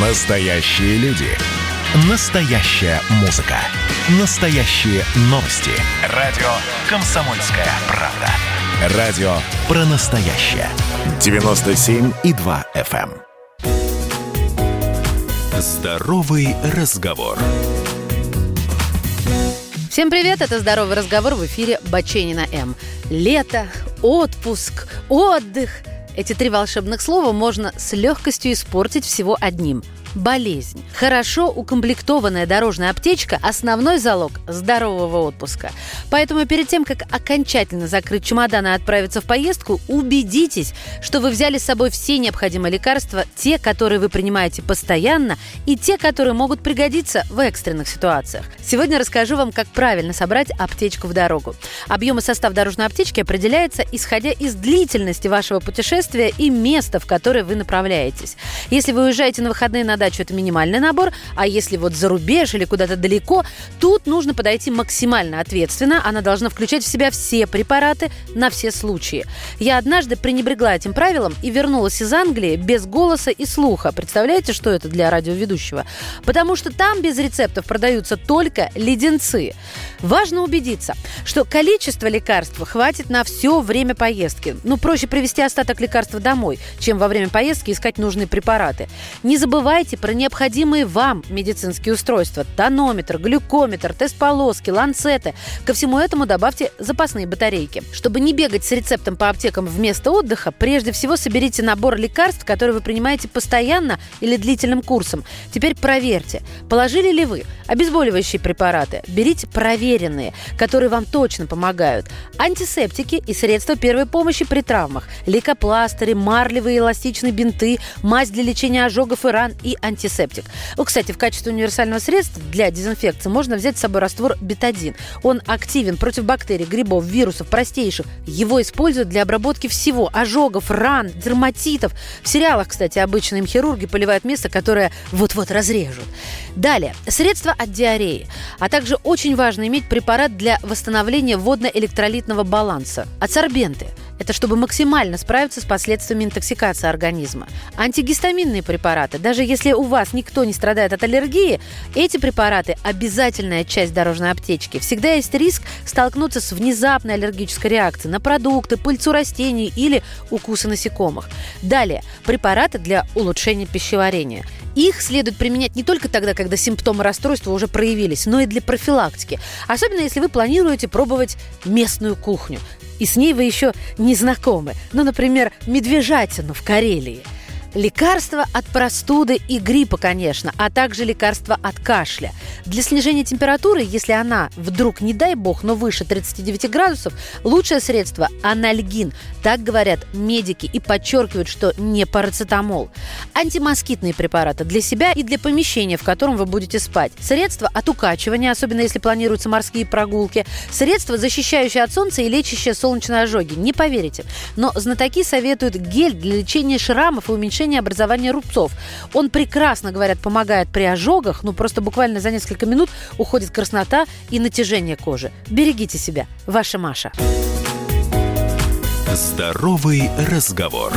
Настоящие люди. Настоящая музыка. Настоящие новости. Радио «Комсомольская правда». Радио про настоящее. 97,2 FM. эм. Здоровый разговор. Всем привет, это «Здоровый разговор» в эфире Баченина М. Лето, отпуск, отдых. Эти три волшебных слова можно с легкостью испортить всего одним – болезнь. Хорошо укомплектованная дорожная аптечка – основной залог здорового отпуска. Поэтому перед тем, как окончательно закрыть чемодан и отправиться в поездку, убедитесь, что вы взяли с собой все необходимые лекарства, те, которые вы принимаете постоянно, и те, которые могут пригодиться в экстренных ситуациях. Сегодня расскажу вам, как правильно собрать аптечку в дорогу. Объем и состав дорожной аптечки определяется, исходя из длительности вашего путешествия и места, в которое вы направляетесь. Если вы уезжаете на выходные на дачу, это минимальный набор, а если вот за рубеж или куда-то далеко, тут нужно подойти максимально ответственно. Она должна включать в себя все препараты на все случаи. Я однажды пренебрегла этим правилом и вернулась из Англии без голоса и слуха. Представляете, что это для радиоведущего? Потому что там без рецептов продаются только леденцы. Важно убедиться, что количество лекарств хватит на все время поездки. Ну, проще привезти остаток лекарства домой, чем во время поездки искать нужные препараты. Не забывайте про необходимые вам медицинские устройства. Тонометр, глюкометр, тест-полоски, ланцеты. Ко всему этому добавьте запасные батарейки. Чтобы не бегать с рецептом по аптекам вместо отдыха, прежде всего соберите набор лекарств, которые вы принимаете постоянно или длительным курсом. Теперь проверьте, положили ли вы обезболивающие препараты. Берите проверенные, которые вам точно помогают. Антисептики и средства первой помощи при травмах. Лейкопластыри, марлевые эластичные бинты, мазь для лечения ожогов и ран и антисептик. Ну, кстати, в качестве универсального средства для дезинфекции можно взять с собой раствор бетадин. Он активен против бактерий, грибов, вирусов, простейших. Его используют для обработки всего – ожогов, ран, дерматитов. В сериалах, кстати, обычно им хирурги поливают место, которое вот-вот разрежут. Далее, средства от диареи. А также очень важно иметь препарат для восстановления водно-электролитного баланса. Адсорбенты – это чтобы максимально справиться с последствиями интоксикации организма. Антигистаминные препараты. Даже если у вас никто не страдает от аллергии, эти препараты – обязательная часть дорожной аптечки. Всегда есть риск столкнуться с внезапной аллергической реакцией на продукты, пыльцу растений или укусы насекомых. Далее, препараты для улучшения пищеварения. Их следует применять не только тогда, когда симптомы расстройства уже проявились, но и для профилактики. Особенно если вы планируете пробовать местную кухню и с ней вы еще не знакомы. Ну, например, медвежатину в Карелии – Лекарства от простуды и гриппа, конечно, а также лекарства от кашля. Для снижения температуры, если она вдруг, не дай бог, но выше 39 градусов, лучшее средство – анальгин. Так говорят медики и подчеркивают, что не парацетамол. Антимоскитные препараты для себя и для помещения, в котором вы будете спать. Средства от укачивания, особенно если планируются морские прогулки. Средства, защищающие от солнца и лечащие солнечные ожоги. Не поверите. Но знатоки советуют гель для лечения шрамов и уменьшения образования рубцов. Он прекрасно, говорят, помогает при ожогах, ну просто буквально за несколько минут уходит краснота и натяжение кожи. Берегите себя. Ваша Маша. Здоровый разговор.